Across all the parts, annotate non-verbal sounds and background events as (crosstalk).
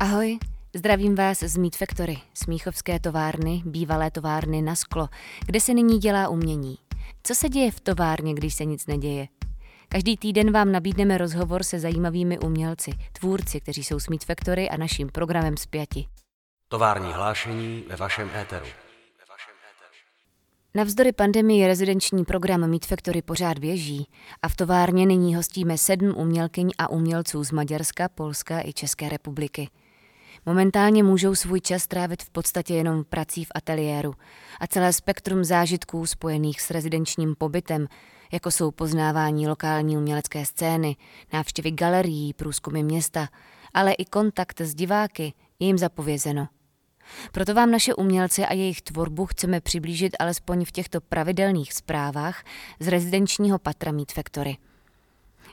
Ahoj, zdravím vás z Meat Factory, Smíchovské továrny, bývalé továrny na sklo, kde se nyní dělá umění. Co se děje v továrně, když se nic neděje? Každý týden vám nabídneme rozhovor se zajímavými umělci, tvůrci, kteří jsou s Meat Factory a naším programem zpěti. Tovární hlášení ve vašem éteru. Navzdory pandemii rezidenční program Meat Factory pořád běží a v továrně nyní hostíme sedm umělkyň a umělců z Maďarska, Polska i České republiky. Momentálně můžou svůj čas trávit v podstatě jenom prací v ateliéru a celé spektrum zážitků spojených s rezidenčním pobytem, jako jsou poznávání lokální umělecké scény, návštěvy galerií, průzkumy města, ale i kontakt s diváky, je jim zapovězeno. Proto vám naše umělce a jejich tvorbu chceme přiblížit alespoň v těchto pravidelných zprávách z rezidenčního patra Meat Factory.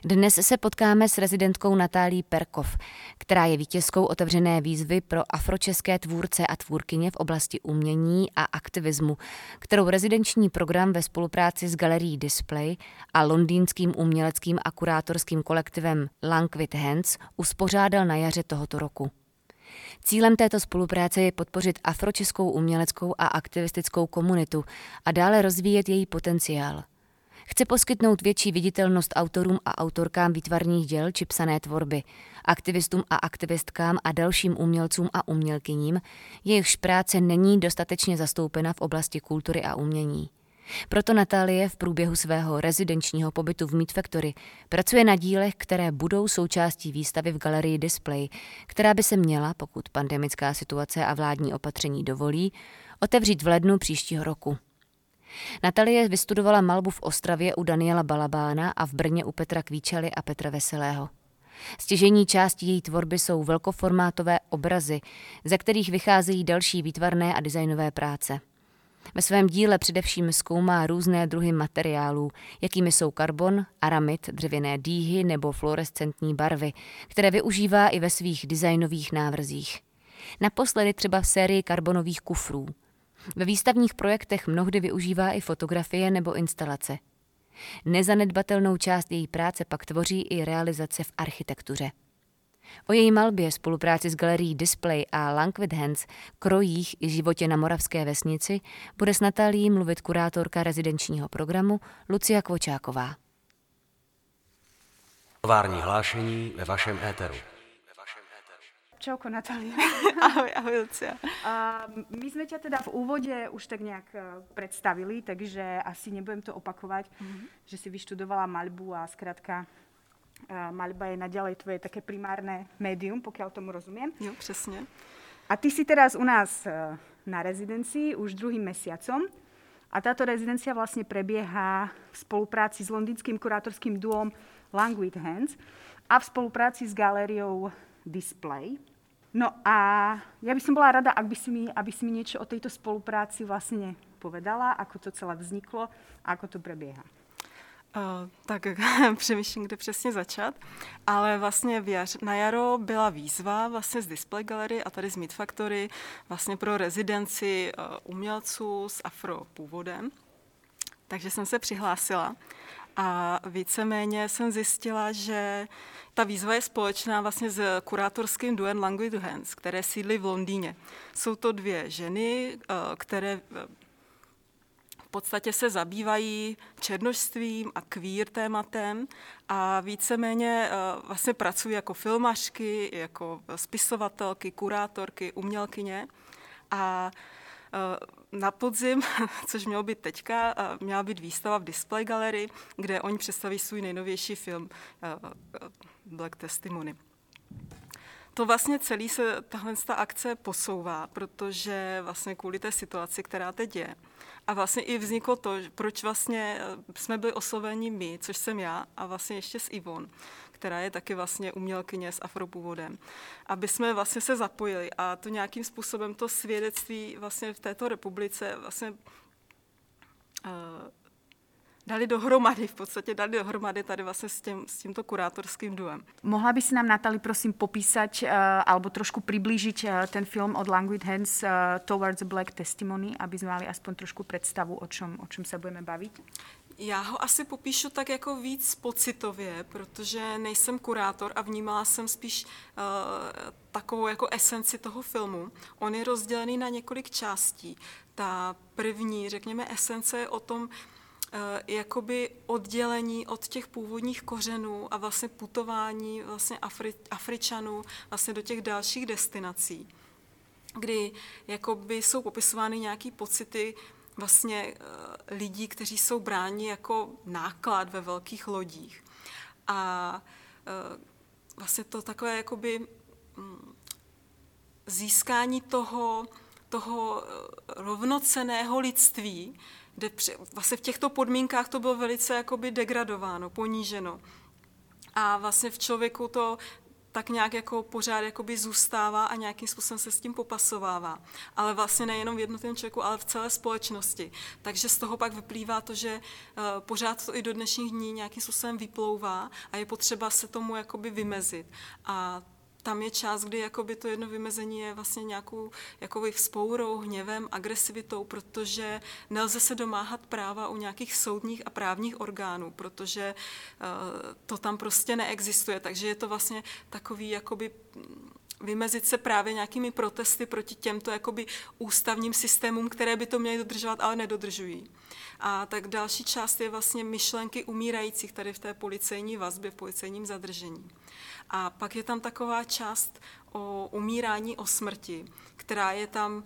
Dnes se potkáme s rezidentkou Natálí Perkov, která je vítězkou otevřené výzvy pro afročeské tvůrce a tvůrkyně v oblasti umění a aktivismu, kterou rezidenční program ve spolupráci s galerií Display a londýnským uměleckým a kurátorským kolektivem Lang with Hands uspořádal na jaře tohoto roku. Cílem této spolupráce je podpořit afročeskou uměleckou a aktivistickou komunitu a dále rozvíjet její potenciál. Chce poskytnout větší viditelnost autorům a autorkám výtvarných děl či psané tvorby, aktivistům a aktivistkám a dalším umělcům a umělkyním, jejichž práce není dostatečně zastoupena v oblasti kultury a umění. Proto Natálie v průběhu svého rezidenčního pobytu v Meat Factory pracuje na dílech, které budou součástí výstavy v galerii Display, která by se měla, pokud pandemická situace a vládní opatření dovolí, otevřít v lednu příštího roku. Natalie vystudovala malbu v Ostravě u Daniela Balabána a v Brně u Petra Kvíčely a Petra Veselého. Stěžení části její tvorby jsou velkoformátové obrazy, ze kterých vycházejí další výtvarné a designové práce. Ve svém díle především zkoumá různé druhy materiálů, jakými jsou karbon, aramid, dřevěné dýhy nebo fluorescentní barvy, které využívá i ve svých designových návrzích. Naposledy třeba v sérii karbonových kufrů. Ve výstavních projektech mnohdy využívá i fotografie nebo instalace. Nezanedbatelnou část její práce pak tvoří i realizace v architektuře. O její malbě, spolupráci s galerií Display a Langwith Hands, krojích i životě na Moravské vesnici bude s Natálí mluvit kurátorka rezidenčního programu Lucia Kvočáková. Tovární hlášení ve vašem éteru. Čauko, Natália. (laughs) ahoj, ahoj, Lucia. A my sme ťa teda v úvode už tak nejak e, predstavili, takže asi nebudem to opakovať, mm-hmm. že si vyštudovala maľbu a zkrátka maľba je naďalej tvoje také primárne médium, pokiaľ tomu rozumiem. Jo, přesně. A ty si teraz u nás e, na rezidencii už druhým mesiacom. A táto rezidencia vlastne prebieha v spolupráci s londýnským kurátorským duom Lang with Hands a v spolupráci s galériou Display. No a ja by som bola rada, ak by si mi, aby si mi niečo o tejto spolupráci vlastne povedala, ako to celé vzniklo a ako to prebieha. Uh, tak (laughs) přemýšlím, kde přesně začat. Ale vlastně v jař, na jaro byla výzva vlastně z Display Gallery a tady z Meat Factory vlastně pro rezidenci uh, umělců s afro původem. Takže jsem se přihlásila a víceméně jsem zjistila, že ta výzva je společná vlastně s kurátorským duem Language Hands, které sídlí v Londýně. Jsou to dvě ženy, které v podstatě se zabývají černožstvím a queer tématem a víceméně uh, vlastně pracují jako filmařky, jako spisovatelky, kurátorky, umělkyně. A na podzim, (laughs) což mělo být teďka, měla být výstava v Display Gallery, kde oni představí svůj nejnovější film Black Testimony to vlastně celý se tahle ta akce posouvá, protože vlastně kvůli té situaci, která teď je. A vlastně i vzniklo to, proč vlastně eh, jsme byli osloveni my, což jsem já, a vlastně ještě s Ivon, která je taky vlastně umělkyně s afropůvodem, aby jsme vlastně se zapojili a to nějakým způsobem to svědectví vlastně v této republice vlastně uh, dali dohromady, v podstatě dali dohromady tady vlastně s, tím, s tímto kurátorským duem. Mohla by si nám, Natali, prosím popísať uh, alebo trošku priblížiť uh, ten film od Languid Hands uh, Towards Black Testimony, aby sme mali aspoň trošku predstavu, o čom, o čom sa budeme baviť? Já ho asi popíšu tak jako víc pocitově, protože nejsem kurátor a vnímala jsem spíš uh, takovou jako esenci toho filmu. On je rozdělený na několik částí. Ta první, řekněme, esence je o tom, uh, jakoby oddělení od těch původních kořenů a vlastně putování vlastně Afri, Afričanů vlastně do těch dalších destinací, kdy jakoby jsou popisovány nějaké pocity, vlastně eh, lidí, kteří jsou bráni jako náklad ve velkých lodích. A eh, vlastně to takové jakoby mm, získání toho, toho eh, rovnoceného lidství, kde vlastně v těchto podmínkách to bylo velice jakoby degradováno, poníženo. A vlastně v člověku to tak nějak jako pořád jakoby zůstává a nějakým způsobem se s tím popasovává. Ale vlastně nejenom v jednotlivém člověku, ale v celé společnosti. Takže z toho pak vyplývá to, že uh, pořád to i do dnešních dní nějakým způsobem vyplouvá a je potřeba se tomu jakoby vymezit. A tam je část, kdy jakoby to jedno vymezení je vlastně nějakou jakoby vzpourou, hněvem, agresivitou, protože nelze se domáhat práva u nějakých soudních a právních orgánů, protože uh, to tam prostě neexistuje. Takže je to vlastně takový jakoby vymezit se právě nějakými protesty proti těmto jakoby ústavním systémům, které by to měly dodržovat, ale nedodržují. A tak další část je vlastně myšlenky umírajících tady v té policejní vazbě, v policejním zadržení. A pak je tam taková část o umírání, o smrti, která je tam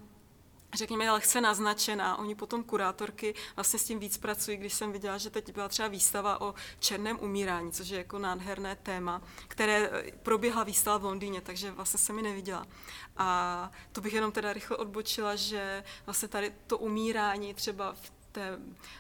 řekněme, lehce naznačená. Oni potom kurátorky vlastně s tím víc pracují, když jsem viděla, že teď byla třeba výstava o černém umírání, což je jako nádherné téma, které proběhla výstava v Londýně, takže vlastně jsem mi neviděla. A to bych jenom teda rychle odbočila, že vlastně tady to umírání třeba v té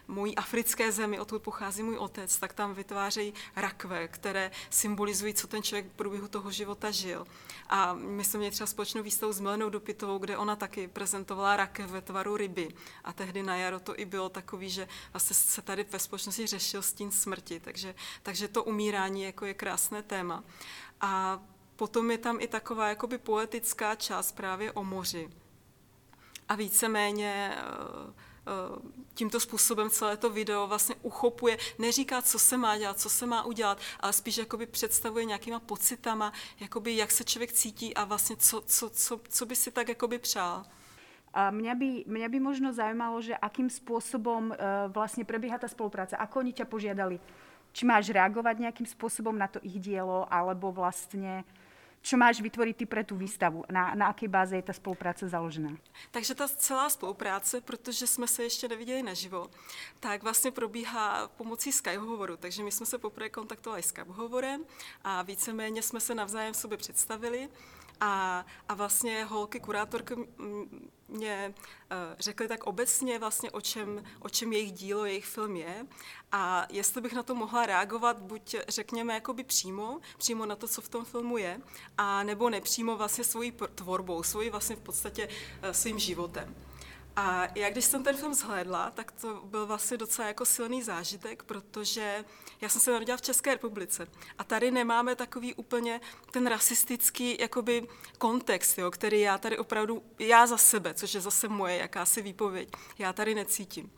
mojí africké zemi, odkud pochází můj otec, tak tam vytvářejí rakve, které symbolizují, co ten člověk v průběhu toho života žil. A my jsme měli třeba společnou výstavu s Milenou Dopitovou, kde ona taky prezentovala rakev ve tvaru ryby. A tehdy na jaro to i bylo takový, že vlastně se tady ve společnosti řešil stín smrti. Takže, takže to umírání jako je krásné téma. A potom je tam i taková jakoby poetická část právě o moři. A víceméně uh, tímto způsobem celé to video vlastně uchopuje, neříká, co se má dělat, co se má udělat, ale spíš jakoby představuje nějakýma pocitama, jakoby jak se člověk cítí a vlastně co, co, co, co by si tak jakoby přál. A mňa by, mňa by možno zaujímalo, že akým spôsobom uh, vlastne prebieha tá spolupráca. Ako oni ťa požiadali? Či máš reagovať nejakým spôsobom na to ich dielo, alebo vlastne čo máš vytvoriť ty pre tu výstavu? Na, na jaké báze je ta spolupráce založená? Takže ta celá spolupráce, protože jsme se ještě neviděli naživo, tak vlastně probíhá pomocí Skype hovoru. Takže my jsme se poprvé kontaktovali Skype hovorem a víceméně jsme se navzájem sobě představili a, a vlastně holky kurátorky mě uh, řekly tak obecně vlastně o čem, o čem jejich dílo, jejich film je a jestli bych na to mohla reagovat buď řekněme jakoby přímo, přímo na to, co v tom filmu je, a nebo nepřímo vlastně svojí tvorbou, svojí vlastně v podstatě uh, svým životem. A já když jsem ten film zhlédla, tak to byl vlastně docela jako silný zážitek, protože já jsem se narodila v České republice a tady nemáme takový úplně ten rasistický jakoby kontext, jo, který já tady opravdu, já za sebe, což je zase moje jakási výpověď, já tady necítím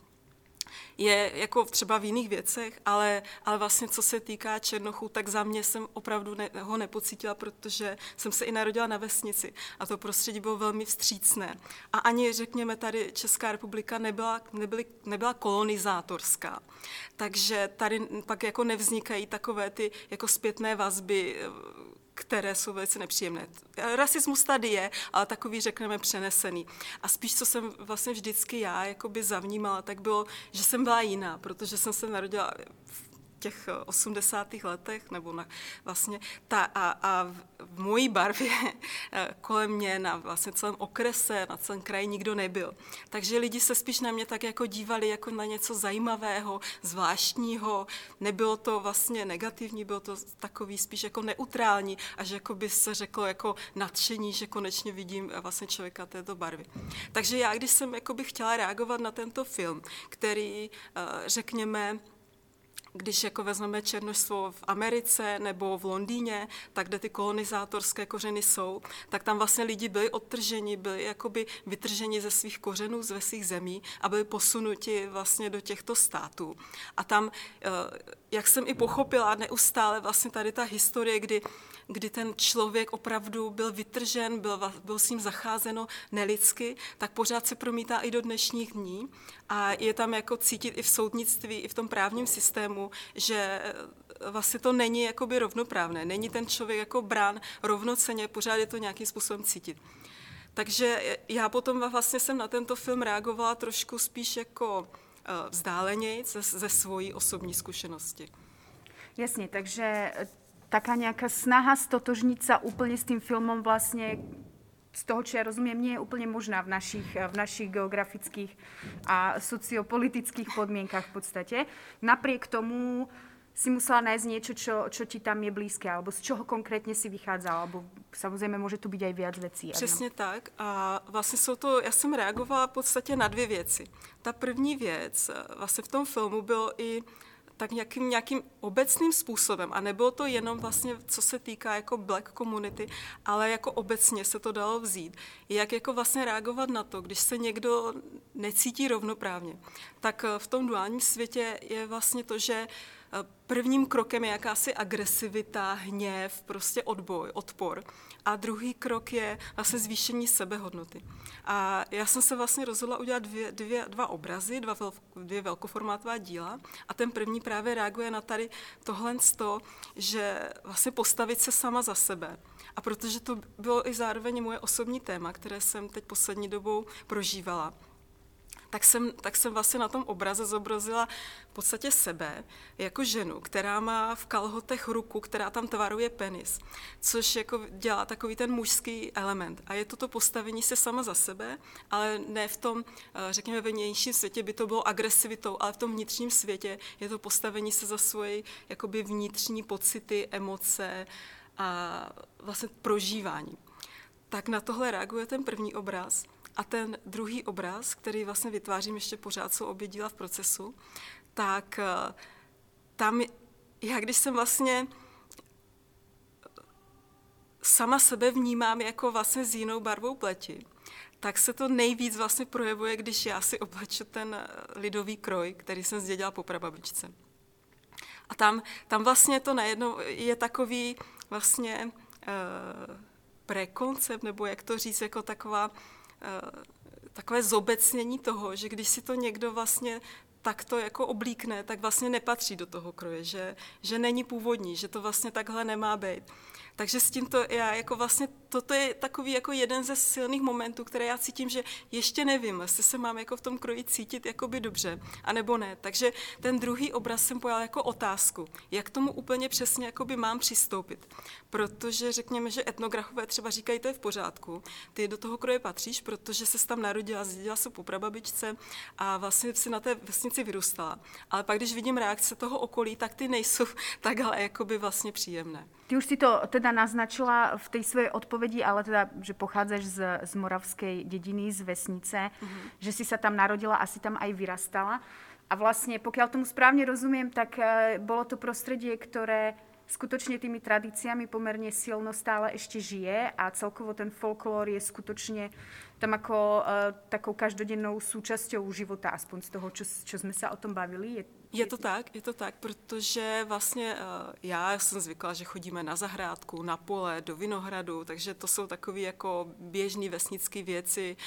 je jako třeba v jiných věcech, ale, ale vlastně co se týká Černochů, tak za mě jsem opravdu ne, ho nepocítila, protože jsem se i narodila na vesnici a to prostředí bylo velmi vstřícné. A ani, řekněme, tady Česká republika nebyla, nebyly, nebyla kolonizátorská. Takže tady pak jako nevznikají takové ty jako zpětné vazby které jsou velice nepříjemné. Rasismus tady je, ale takový, řekneme, přenesený. A spíš, co jsem vlastně vždycky já jakoby zavnímala, tak bylo, že jsem byla jiná, protože jsem se narodila v těch 80. Eh, letech, nebo na, vlastně ta, a, a v mojí barvě eh, kolem mě na vlastně celém okrese, na celém kraji nikdo nebyl. Takže lidi se spíš na mě tak jako dívali jako na něco zajímavého, zvláštního. Nebylo to vlastně negativní, bylo to takový spíš jako neutrální, až jako by se řeklo jako nadšení, že konečně vidím vlastně člověka této barvy. Takže já, když jsem jako by chtěla reagovat na tento film, který, eh, řekněme, když jako vezmeme černožstvo v Americe nebo v Londýně, tak kde ty kolonizátorské kořeny jsou, tak tam vlastně lidi byli odtrženi, byli jakoby vytrženi ze svých kořenů, ze svých zemí a byli posunuti vlastně do těchto států. A tam, eh, jak jsem i pochopila, neustále vlastně tady ta historie, kdy kdy ten člověk opravdu byl vytržen, byl, byl s ním zacházeno nelidsky, tak pořád se promítá i do dnešních dní. A je tam jako cítit i v soudnictví, i v tom právním systému, že eh, vlastně to není jakoby rovnoprávné. Není ten člověk jako brán rovnoceně, pořád je to nějakým způsobem cítit. Takže já potom vlastně jsem na tento film reagovala trošku spíš jako eh, vzdáleněji ze, ze svojí osobní zkušenosti. Jasně, takže taká nějaká snaha stotožnit se úplně s tím filmem vlastně z toho, čo ja rozumiem, nie je úplne možná v našich, v našich geografických a sociopolitických podmienkach v podstate. Napriek tomu si musela nájsť niečo, čo, čo ti tam je blízké, alebo z čoho konkrétně si vychádzala, alebo samozřejmě může tu být aj viac věcí. Přesně tak a vlastně jsou to, já jsem reagovala v podstatě na dvě věci. Ta první věc, vlastně v tom filmu bylo i tak nějakým, nějakým obecným způsobem. A nebylo to jenom vlastně, co se týká jako black community, ale jako obecně se to dalo vzít. Jak jako vlastně reagovat na to, když se někdo necítí rovnoprávně. Tak eh, v tom duálním světě je vlastně to, že Prvním krokem je jakási agresivita, hněv, prostě odboj, odpor. A druhý krok je vlastně zvýšení sebehodnoty. A já jsem se vlastně rozhodla udělat dvě, dvě, dva obrazy, dva, dvě velkoformátová díla. A ten první právě reaguje na tady tohle to, že vlastně postavit se sama za sebe. A protože to bylo i zároveň moje osobní téma, které jsem teď poslední dobou prožívala, tak jsem, tak jsem vlastně na tom obraze zobrazila v podstatě sebe jako ženu, která má v kalhotech ruku, která tam tvaruje penis, což jako dělá takový ten mužský element. A je to to postavení se sama za sebe, ale ne v tom, eh, řekněme, vnějším světě by to bylo agresivitou, ale v tom vnitřním světě je to postavení se za svoje jakoby vnitřní pocity, emoce a vlastně prožívání. Tak na tohle reaguje ten první obraz. A ten druhý obraz, který vlastně vytvářím ještě pořád, jsou obě díla v procesu, tak eh, tam, já když jsem vlastně sama sebe vnímám jako vlastně s jinou barvou pleti, tak se to nejvíc vlastně projevuje, když já si obleču ten eh, lidový kroj, který jsem zdědila po prababičce. A tam, tam vlastně to najednou je takový vlastně uh, prekoncept, nebo jak to říct, jako taková Eh, takové zobecnění toho, že když si to někdo vlastně takto jako oblíkne, tak vlastně nepatří do toho kroje, že, že není původní, že to vlastně takhle nemá být. Takže s tímto já jako vlastně, toto je takový jako jeden ze silných momentů, které já cítím, že ještě nevím, jestli se mám jako v tom kroji cítit jakoby dobře, anebo ne. Takže ten druhý obraz jsem pojala jako otázku, jak tomu úplně přesně jakoby mám přistoupit. Protože řekněme, že etnografové třeba říkají, to je v pořádku, ty do toho kroje patříš, protože se tam narodila, zdědila se po prababičce a vlastně si na té vesnici vyrůstala. Ale pak, když vidím reakce toho okolí, tak ty nejsou (laughs) takhle jakoby vlastně příjemné. Ty už si to teda naznačila v tej svojej odpovedi, ale teda, že pochádzaš z, z moravskej dediny, z vesnice, mm-hmm. že si sa tam narodila, asi tam aj vyrastala. A vlastne, pokiaľ tomu správne rozumiem, tak uh, bolo to prostredie, ktoré skutočne tými tradíciami pomerne silno stále ešte žije a celkovo ten folklór je skutočne tam ako uh, takou každodennou súčasťou života, aspoň z toho, čo, čo sme sa o tom bavili. Je, je to tak, je to tak, protože vlastně uh, já jsem zvykla, že chodíme na zahrádku, na pole, do vinohradu, takže to jsou takové jako běžné vesnické věci,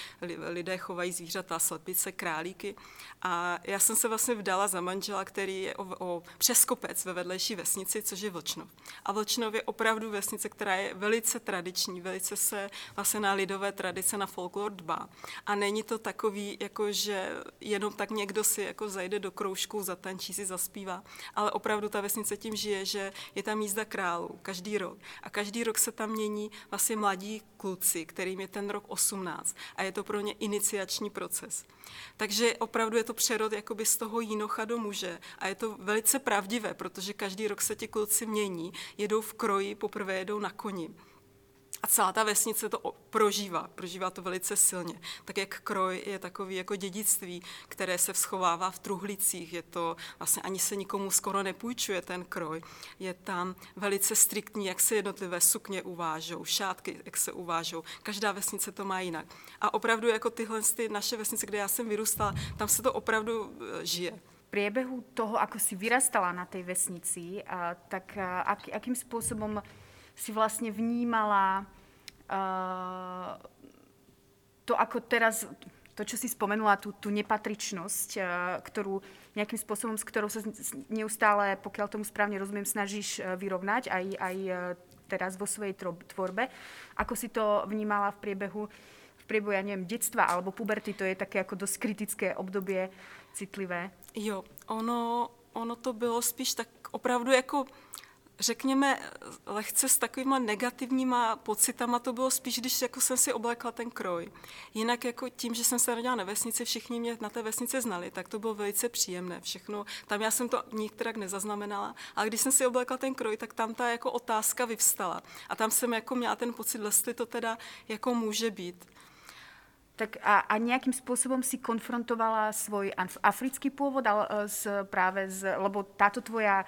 lidé chovají zvířata, slepice, králíky. A já jsem se vlastně vdala za manžela, který je o, o přeskopec ve vedlejší vesnici, což je Vlčnov. A Vlčnov je opravdu vesnice, která je velice tradiční, velice se vlastně na lidové tradice, na folklor dbá. A není to takový, jako že jenom tak někdo si jako zajde do kroužku zatančí, si zaspívá, ale opravdu ta vesnice tím žije, že je tam jízda králů každý rok. A každý rok se tam mění vlastně mladí kluci, kterým je ten rok 18 a je to pro ně iniciační proces. Takže opravdu je to přerod jakoby z toho jínocha do muže. A je to velice pravdivé, protože každý rok se ti kluci mění, jedou v kroji, poprvé jedou na koni a celá ta vesnice to prožívá, prožívá to velice silně. Tak jak kroj je takový jako dědictví, které se schovává v truhlicích, je to vlastně ani se nikomu skoro nepůjčuje ten kroj. Je tam velice striktní, jak se jednotlivé sukně uvážou, šátky, jak se uvážou. Každá vesnice to má jinak. A opravdu jako tyhle ty naše vesnice, kde já jsem vyrůstala, tam se to opravdu e, žije priebehu toho, ako si vyrastala na tej vesnici, tak ak, akým spôsobom si vlastne vnímala uh, to, ako teraz, to, čo si spomenula, tú, tú nepatričnosť, uh, ktorú nejakým spôsobom, s ktorou sa neustále, pokiaľ tomu správne rozumiem, snažíš uh, vyrovnať aj, aj teraz vo svojej tvorbe. Ako si to vnímala v priebehu v priebehu, ja neviem, detstva alebo puberty, to je také ako dosť kritické obdobie, citlivé. Jo, ono, ono to bylo spíš tak opravdu jako řekněme, lehce s takovýma negativníma pocitama to bylo spíš, když jako jsem si oblékla ten kroj. Jinak jako tím, že jsem se narodila na vesnici, všichni mě na té vesnici znali, tak to bylo velice příjemné. Všechno, tam já jsem to nikterak nezaznamenala, ale když jsem si oblékla ten kroj, tak tam ta jako otázka vyvstala. A tam jsem jako měla ten pocit, jestli to teda jako může být. Tak a, a nějakým způsobem si konfrontovala svůj africký původ ale, s, právě s, lebo táto tvoja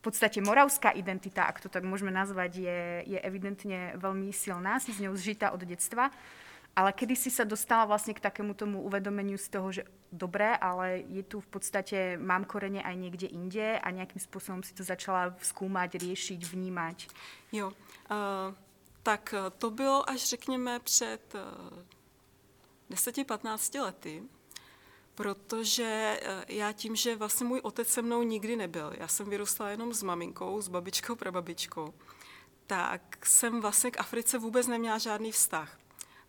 v podstate moravská identita, ak to tak môžeme nazvať, je, je evidentne veľmi silná, si s ňou zžitá od detstva. Ale kedy si sa dostala vlastne k takému tomu uvedomeniu z toho, že dobré, ale je tu v podstate, mám korene aj niekde inde a nejakým spôsobom si to začala skúmať, riešiť, vnímať? Jo, uh, tak to bylo až řekněme před uh, 10-15 lety, protože eh, já tím, že vlastně můj otec se mnou nikdy nebyl, já jsem vyrůstala jenom s maminkou, s babičkou, prababičkou, tak jsem vlastně k Africe vůbec neměla žádný vztah.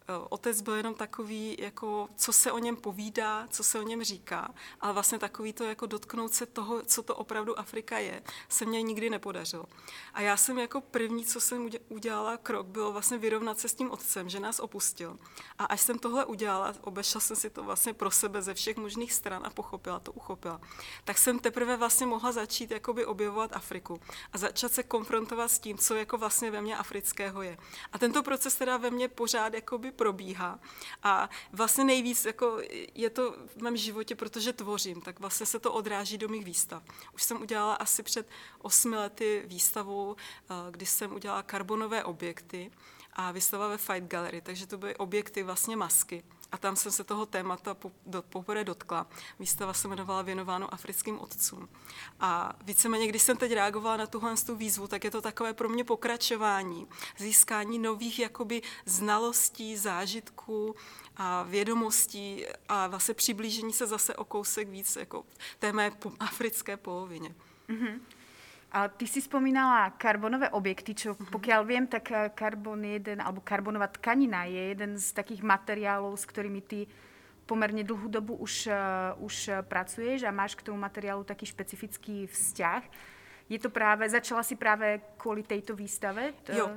Eh, otec byl jenom takový, jako, co se o něm povídá, co se o něm říká, ale vlastně takový to, jako dotknout se toho, co to opravdu Afrika je, se mně nikdy nepodařilo. A já jsem jako první, co jsem udělala krok, bylo vlastně vyrovnat se s tím otcem, že nás opustil. A až jsem tohle udělala, obešla jsem si to vlastně pro sebe ze všech možných stran a pochopila to, uchopila, tak jsem teprve vlastně mohla začít jakoby objevovat Afriku a začat se konfrontovat s tím, co jako vlastně ve mně afrického je. A tento proces teda ve mně pořád jakoby probíhá. A vlastně nejvíc jako je to v mém životě, protože tvořím, tak vlastně se to odráží do mých výstav. Už jsem udělala asi před osmi lety výstavu, eh, kdy jsem udělala karbonové objekty a výstava ve Fight Gallery, takže to byly objekty vlastně masky a tam jsem se toho témata poprvé dotkla. Výstava se jmenovala Věnováno africkým otcům. A víceméně, když jsem teď reagovala na tuhle tu výzvu, tak je to takové pro mě pokračování, získání nových jakoby znalostí, zážitků a vědomostí a vlastně přiblížení se zase o kousek víc jako té mé africké polovině. Mm-hmm. A ty si spomínala karbonové objekty, čo mhm. pokiaľ viem, tak eh, karbon je jeden, alebo karbonová tkanina je jeden z takých materiálov, s ktorými ty pomerne dlhú dobu už, uh, už pracuješ a máš k tomu materiálu taký špecifický vzťah. Je to právě, začala si právě kvůli této výstave? Jo,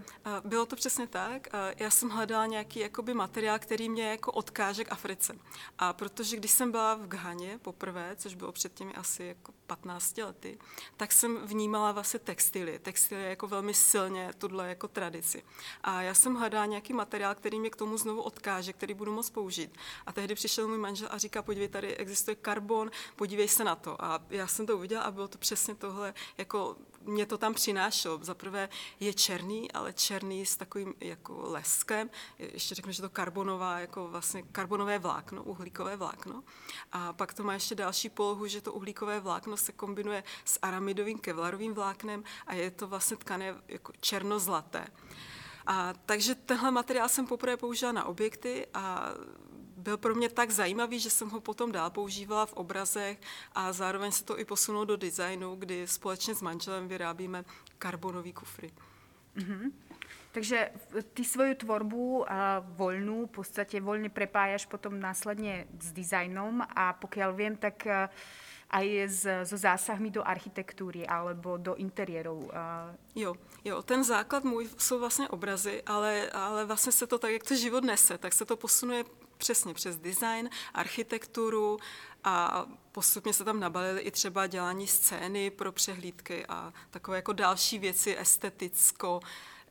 bylo to přesně tak. Já jsem hledala nějaký jakoby materiál, který mě jako odkáže k Africe. A protože když jsem byla v Ghaně poprvé, což bylo před těmi asi jako 15 lety, tak jsem vnímala vlastně textily. Textily jako velmi silně tuhle jako tradici. A já jsem hledala nějaký materiál, který mě k tomu znovu odkáže, který budu moct použít. A tehdy přišel můj manžel a říká, podívej, tady existuje karbon, podívej se na to. A já jsem to uviděla a bylo to přesně tohle jako mě to tam přinášelo. Za prvé je černý, ale černý s takovým jako leskem. Ještě řeknu, že to karbonová, jako vlastně karbonové vlákno, uhlíkové vlákno. A pak to má ještě další polohu, že to uhlíkové vlákno se kombinuje s aramidovým kevlarovým vláknem a je to vlastně tkané jako černozlaté. A takže tenhle materiál jsem poprvé použila na objekty a byl pro mě tak zajímavý, že jsem ho potom dál používala v obrazech a zároveň se to i posunulo do designu, kdy společně s manželem vyrábíme karbonové kufry. Mm-hmm. Takže ty svoju tvorbu uh, voľnú v podstate voľne prepájaš potom následne s dizajnom a pokiaľ viem, tak aj s, so zásahmi do architektúry alebo do interiérov. Jo, jo, ten základ můj jsou vlastně obrazy, ale, ale vlastně se to tak, jak to život nese, tak se to posunuje přesně přes design, architekturu a postupně se tam nabalily i třeba dělání scény pro přehlídky a takové jako další věci esteticko,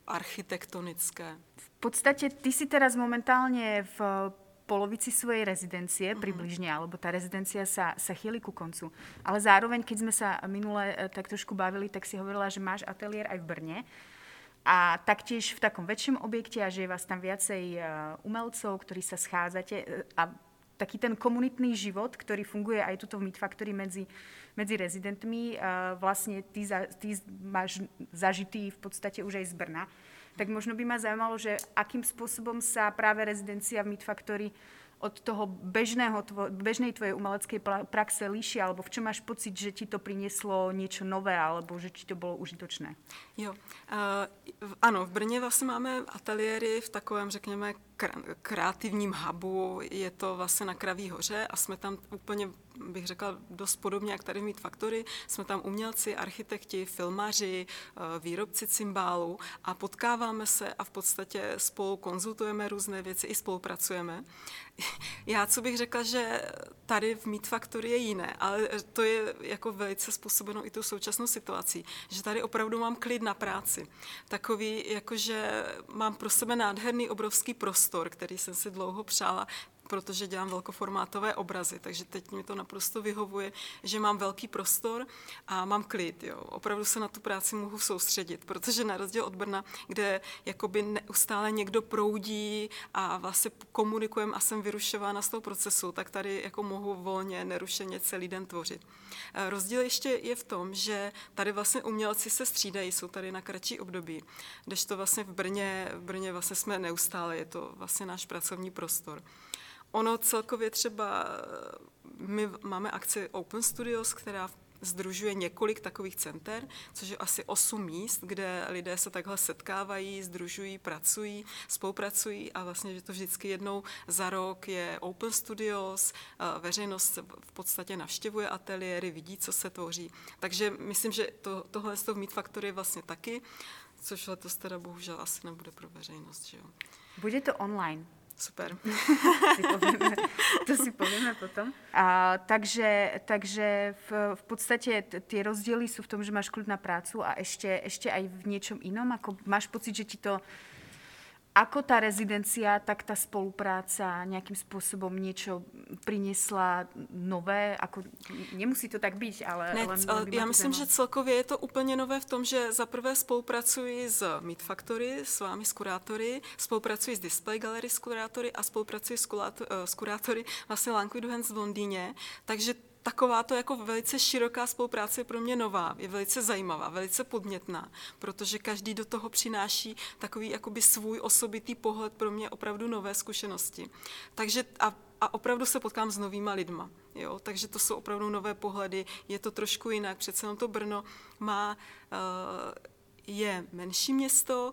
architektonické. podstate ty si teraz momentálne v polovici svojej rezidencie mm-hmm. približne, alebo tá rezidencia sa, sa chýli ku koncu. Ale zároveň, keď sme sa minule e, tak trošku bavili, tak si hovorila, že máš ateliér aj v Brne. A taktiež v takom väčšom objekte a že je vás tam viacej e, umelcov, ktorí sa schádzate e, a taký ten komunitný život, ktorý funguje aj tuto v Meat Factory medzi, medzi rezidentmi, vlastne ty, za, ty máš zažitý v podstate už aj z Brna. Tak možno by ma zaujímalo, že akým spôsobom sa práve rezidencia v Meat Factory od toho bežného, tvo, bežnej tvojej umeleckej praxe líši, alebo v čom máš pocit, že ti to prinieslo niečo nové, alebo že ti to bylo užitočné? Jo, uh, ano, v Brně vlastně máme ateliéry v takovém, řekněme, kreativním hubu, je to vlastně na Kraví hoře a jsme tam úplně, bych řekla, dost podobně, jak tady mít faktory. Jsme tam umělci, architekti, filmaři, eh, výrobci cymbálů a potkáváme se a v podstatě spolu konzultujeme různé věci i spolupracujeme. (laughs) Já co bych řekla, že tady v Meat Factory je jiné, ale to je jako velice způsobeno i tou současnou situací, že tady opravdu mám klid na práci. Takový, jakože mám pro sebe nádherný obrovský prostor, který jsem si dlouho přála, protože dělám velkoformátové obrazy, takže teď mi to naprosto vyhovuje, že mám velký prostor a mám klid. Jo. Opravdu se na tu práci mohu soustředit, protože na rozdíl od Brna, kde jakoby neustále někdo proudí a vlastně komunikujeme a jsem vyrušována z toho procesu, tak tady jako mohu volně, nerušeně celý den tvořit. Eh, rozdíl ještě je v tom, že tady vlastně umělci se střídají, jsou tady na kratší období, to vlastně v Brně, v Brně vlastně jsme neustále, je to vlastně náš pracovní prostor. Ono celkově třeba, my máme akci Open Studios, která združuje několik takových center, což je asi osm míst, kde lidé se takhle setkávají, združují, pracují, spolupracují a vlastně, že to vždycky jednou za rok je Open Studios, veřejnost v podstatě navštěvuje ateliéry, vidí, co se tvoří. Takže myslím, že to, tohle z toho Meet Factory vlastně taky, což letos teda bohužel asi nebude pro veřejnost. Že jo. Bude to online? Super. si povieme, to si povieme potom. A, takže takže v, v podstate tie rozdiely sú v tom, že máš kľud na prácu a ešte, ešte aj v niečom inom? Ako máš pocit, že ti to ako tá rezidencia, tak tá spolupráca nejakým spôsobom niečo priniesla nové? Ako, nemusí to tak být, ale... Ne, ale já myslím, že celkově je to úplně nové v tom, že za prvé spolupracuji s Meat Factory, s vámi, s kurátory, spolupracuji s Display Gallery s kurátory a spolupracuji s, eh, s kurátory vlastně Languid Hands v Londýně, takže taková to jako velice široká spolupráce je pro mě nová, je velice zajímavá, velice podnětná, protože každý do toho přináší takový jakoby svůj osobitý pohled pro mě opravdu nové zkušenosti. Takže a, a opravdu se potkám s novýma lidma. Jo? Takže to jsou opravdu nové pohledy, je to trošku jinak. Přece jenom to Brno má, uh, je menší město,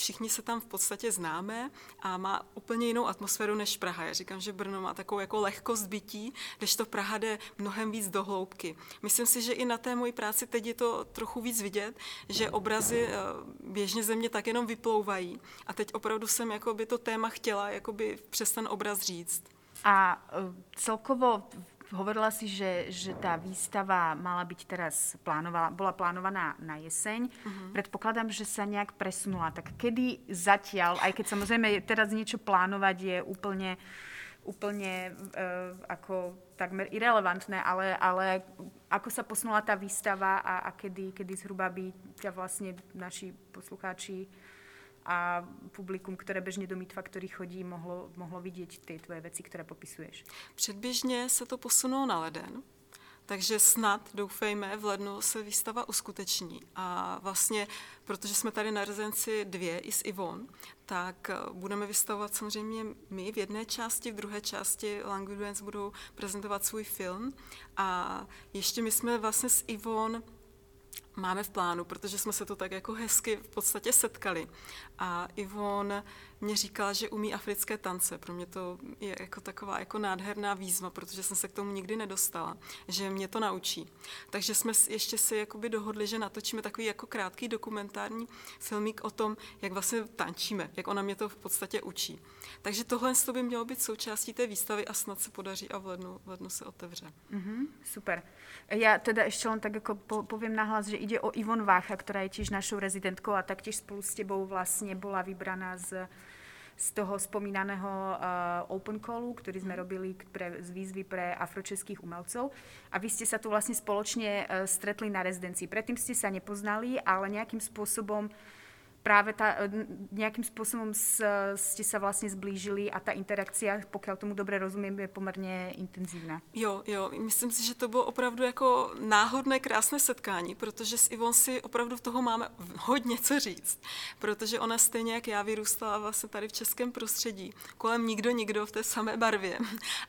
všichni se tam v podstatě známe a má úplně jinou atmosféru než Praha. Já říkám, že Brno má takovou jako lehkost bytí, když to Praha jde mnohem víc do hloubky. Myslím si, že i na té mojí práci teď je to trochu víc vidět, že obrazy eh, běžně ze mě tak jenom vyplouvají a teď opravdu jsem jakoby to téma chtěla jakoby přes ten obraz říct. A eh, celkovo hovorila si, že, že tá výstava mala byť teraz plánovaná, bola plánovaná na jeseň. Uh-huh. Predpokladám, že sa nejak presunula. Tak kedy zatiaľ, aj keď samozrejme teraz niečo plánovať je úplne úplne uh, ako takmer irrelevantné, ale, ale ako sa posunula tá výstava a, a kedy, kedy zhruba by ťa vlastne naši poslucháči a publikum, které bežně do Meet Factory chodí, mohlo, mohlo vidět ty tvoje věci, které popisuješ? Předběžně se to posunulo na leden, takže snad, doufejme, v lednu se výstava uskuteční. A vlastně, protože jsme tady na rezenci dvě i s Ivon, tak eh, budeme vystavovat samozřejmě my v jedné části, v druhé části Language budou prezentovat svůj film. A ještě my jsme vlastně s Ivon máme v plánu, protože jsme se to tak jako hezky v podstatě setkali. A Ivon mě říkala, že umí africké tance. Pro mě to je jako taková jako nádherná výzva, protože jsem se k tomu nikdy nedostala, že mě to naučí. Takže jsme ještě si jakoby dohodli, že natočíme takový jako krátký dokumentární filmík o tom, jak vlastně tančíme, jak ona mě to v podstatě učí. Takže tohle by mělo být součástí té výstavy a snad se podaří a v lednu, v lednu se otevře. Mm-hmm, super. Já teda ještě len tak jako po, povím nahlas, že ide o Ivon Vácha, která je tiež našou rezidentkou a taktiež spolu s tebou vlastně byla vybraná z z toho spomínaného uh, open callu, ktorý sme robili pre, z výzvy pre afročeských umelcov. A vy ste sa tu vlastne spoločne uh, stretli na rezidencii. Predtým ste sa nepoznali, ale nejakým spôsobom práve tá, nejakým spôsobom s, ste sa vlastne zblížili a ta interakcia, pokud tomu dobře rozumím, je poměrně intenzivná. Jo, jo, myslím si, že to bylo opravdu jako náhodné, krásné setkání, protože s Ivon si opravdu v toho máme hodně co říct, protože ona stejně jak já vyrůstala vlastně tady v českém prostředí, kolem nikdo, nikdo v té samé barvě.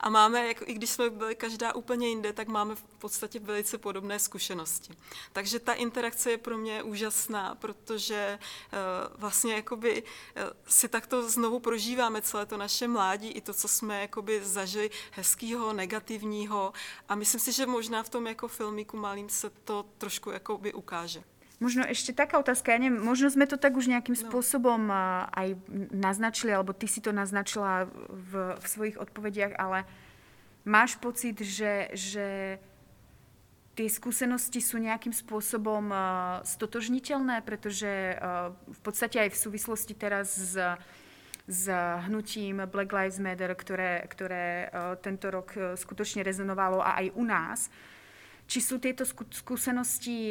A máme, jako, i když jsme byli každá úplně jinde, tak máme v podstatě velice podobné zkušenosti. Takže ta interakce je pro mě úžasná, protože Eh, vlastně jakoby eh, si takto znovu prožíváme celé to naše mládí, i to, co jsme jakoby zažili hezkýho, negativního a myslím si, že možná v tom jako filmíku malým se to trošku jakoby ukáže. Možno ešte taká otázka, ja neviem, možno sme to tak už nejakým no. spôsobom uh, aj naznačili, alebo ty si to naznačila v, v svojich odpovediach, ale máš pocit, že, že ty skúsenosti sú nejakým spôsobom uh, stotožniteľné, pretože uh, v podstate aj v súvislosti teraz s, s hnutím Black Lives Matter, ktoré, ktoré uh, tento rok skutočne rezonovalo a aj u nás, či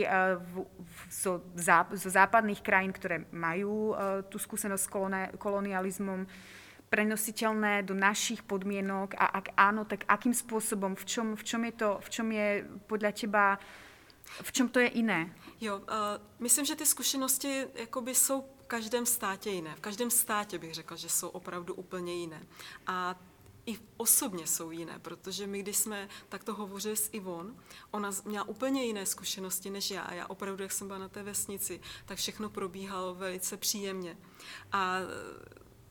uh, v, v, zo, zá, zo západných krajín, ktoré majú uh, tú skúsenosť s kolonializmom, prenositeľné do našich podmienok a ak áno, tak akým spôsobom, v čom, v čom je to, v čom je podľa teba, v čom to je iné? Jo, uh, myslím, že ty zkušenosti jakoby jsou v každém státě jiné. V každém státě bych řekla, že jsou opravdu úplně jiné. A i osobně jsou jiné, protože my, když jsme takto hovořili s Ivon, ona měla úplně jiné zkušenosti než já. Já opravdu, jak jsem byla na té vesnici, tak všechno probíhalo velice příjemně. A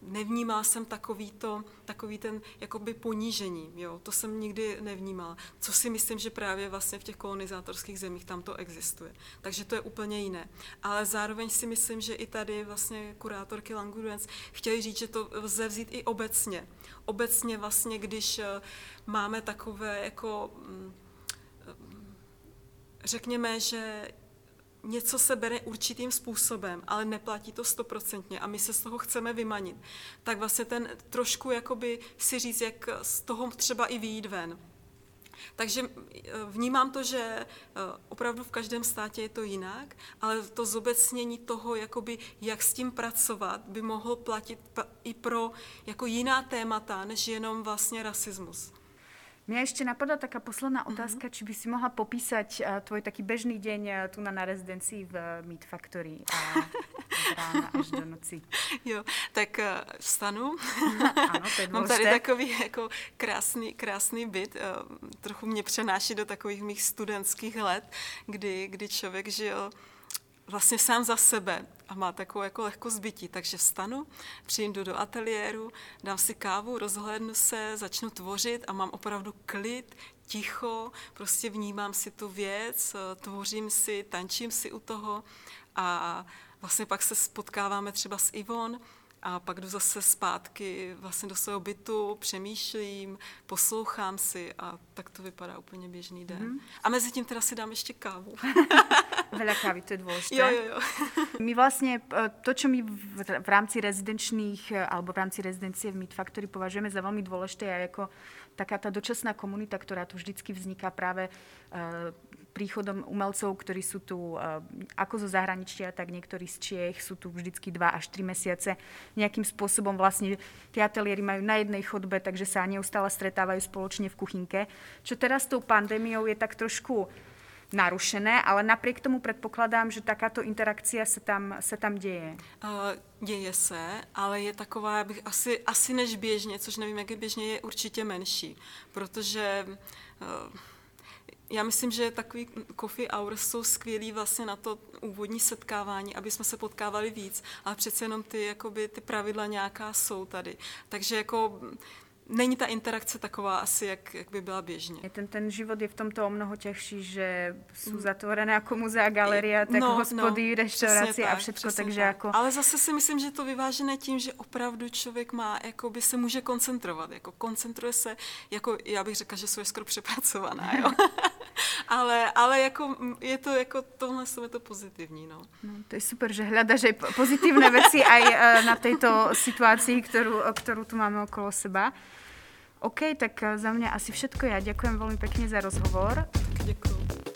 nevnímala jsem takový, to, takový ten jakoby ponížení, jo, to jsem nikdy nevnímala, co si myslím, že právě vlastně v těch kolonizátorských zemích tam to existuje. Takže to je úplně jiné. Ale zároveň si myslím, že i tady vlastně kurátorky Languruens chtěli říct, že to lze vzít i obecně. Obecně vlastně, když eh, máme takové jako mm, řekněme, že něco se bere určitým způsobem, ale neplatí to stoprocentně a my se z toho chceme vymanit, tak vlastně ten trošku jakoby si říct, jak z toho třeba i výjít ven. Takže eh, vnímám to, že eh, opravdu v každém státě je to jinak, ale to zobecnění toho, jakoby, jak s tím pracovat, by mohlo platit i pro jako jiná témata, než jenom vlastně rasismus. Mňa ešte napadla taká posledná mhm. otázka, mm-hmm. či by si mohla popísať uh, tvoj taký bežný deň uh, tu na, na rezidencii v uh, Meat Factory a (laughs) rána až do noci. Jo, tak uh, vstanu. ano, to (laughs) Mám tady takový jako krásný, krásný byt. Uh, trochu mě přenáší do takových mých studentských let, kdy, kdy člověk žil vlastně sám za sebe a má takovou jako lehko zbytí. Takže vstanu, přijdu do ateliéru, dám si kávu, rozhlédnu se, začnu tvořit a mám opravdu klid, ticho, prostě vnímám si tu věc, tvořím si, tančím si u toho a vlastně pak se spotkáváme třeba s Ivon, a pak jdu zase zpátky vlastně do svého bytu, přemýšlím, poslouchám si a tak to vypadá úplně běžný den. Mm. A mezi tím teda si dám ještě kávu. (laughs) Veľa kávy, to je dôležité. Jo, jo, jo. (laughs) My vlastne, e, to, čo my v rámci rezidenčných, e, alebo v rámci rezidencie v Meat Factory považujeme za veľmi dôležité, je ako taká tá dočasná komunita, ktorá tu vždycky vzniká práve uh, príchodom umelcov, ktorí sú tu ako zo zahraničia, tak niektorí z Čiech sú tu vždycky dva až tri mesiace. Nejakým spôsobom vlastne tie ateliéry majú na jednej chodbe, takže sa neustále stretávajú spoločne v kuchynke. Čo teraz s tou pandémiou je tak trošku narušené, ale napriek tomu předpokládám, že takáto interakcia se tam, se tam děje. Uh, děje se, ale je taková, bych asi, asi než běžně, což nevím, jak je běžně, je určitě menší, protože uh, já myslím, že takový coffee hours jsou skvělý vlastně na to úvodní setkávání, aby jsme se potkávali víc, ale přece jenom ty, jakoby, ty pravidla nějaká jsou tady. Takže jako není ta interakce taková asi, jak, jak by byla běžně. Ten, ten život je v tomto o mnoho těžší, že jsou mm. zatvorené jako muzea, galerie, tak jako no, no, hospody, no, restaurace a všechno, takže tak. jako... Ale zase si myslím, že to vyvážené tím, že opravdu člověk má, jako by se může koncentrovat, jako koncentruje se, jako já bych řekla, že jsou skoro přepracovaná, jo. (laughs) ale, ale jako mm, je to jako tohle je to pozitivní, no. no. To je super, že hledáš pozitivné věci i eh, na této situaci, kterou, kterou tu máme okolo seba. OK, tak eh, za mě asi všetko. Já děkuji velmi pěkně za rozhovor. Děkuji.